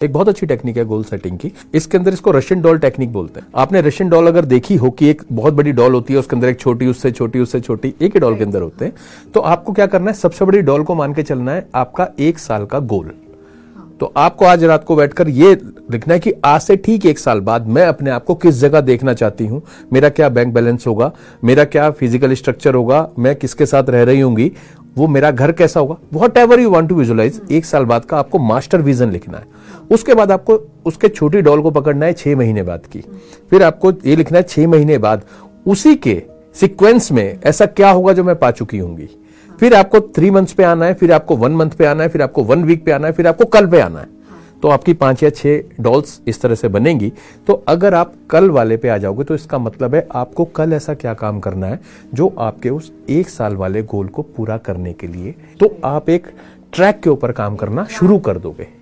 एक बहुत अच्छी टेक्निक है गोल सेटिंग की। इसके अंदर इसको रशियन डॉल टेक्निक बोलते हैं। आपने रशियन डॉल अगर देखी हो कि एक बहुत बड़ी डॉल होती है, उसके अंदर एक छोटी, उससे छोटी उससे छोटी, एक ही डॉल के अंदर होते हैं तो आपको क्या करना है? सबसे बड़ी डॉल को मान के चलना है आपका एक साल का गोल तो आपको आज रात को बैठकर ये लिखना है कि आज से ठीक एक साल बाद मैं अपने आप को किस जगह देखना चाहती हूँ? मेरा क्या बैंक बैलेंस होगा? मेरा क्या फ़िज़िकल स्ट्रक्चर होगा? मैं किसके साथ रह रही होंगी? वो मेरा घर कैसा होगा? Whatever you want to visualise एक साल बाद का आपको मास्टर विजन लिखना है। उसके बाद आपको उसके छोटी डॉल को पकड़ना है छह महीने बाद की। फिर आपको ये लिखना है छह महीने बाद। उसी के सिक्वेंस में ऐसा क्या होगा जो मैं पा चुकी होंगी? फिर आपको थ्री मंथ्स पे आना है फिर आपको वन मंथ पे आना है फिर आपको वन वीक पे आना है फिर आपको कल पे आना है। तो आपकी पाँच या छह डॉल्स इस तरह से बनेंगी। तो अगर आप कल वाले पे आ जाओगे तो इसका मतलब है आपको कल ऐसा क्या काम करना है, जो आपके उस एक साल वाले गोल को पूरा करने के लिए। तो आप एक ट्रैक के ऊपर काम करना शुरू कर दोगे।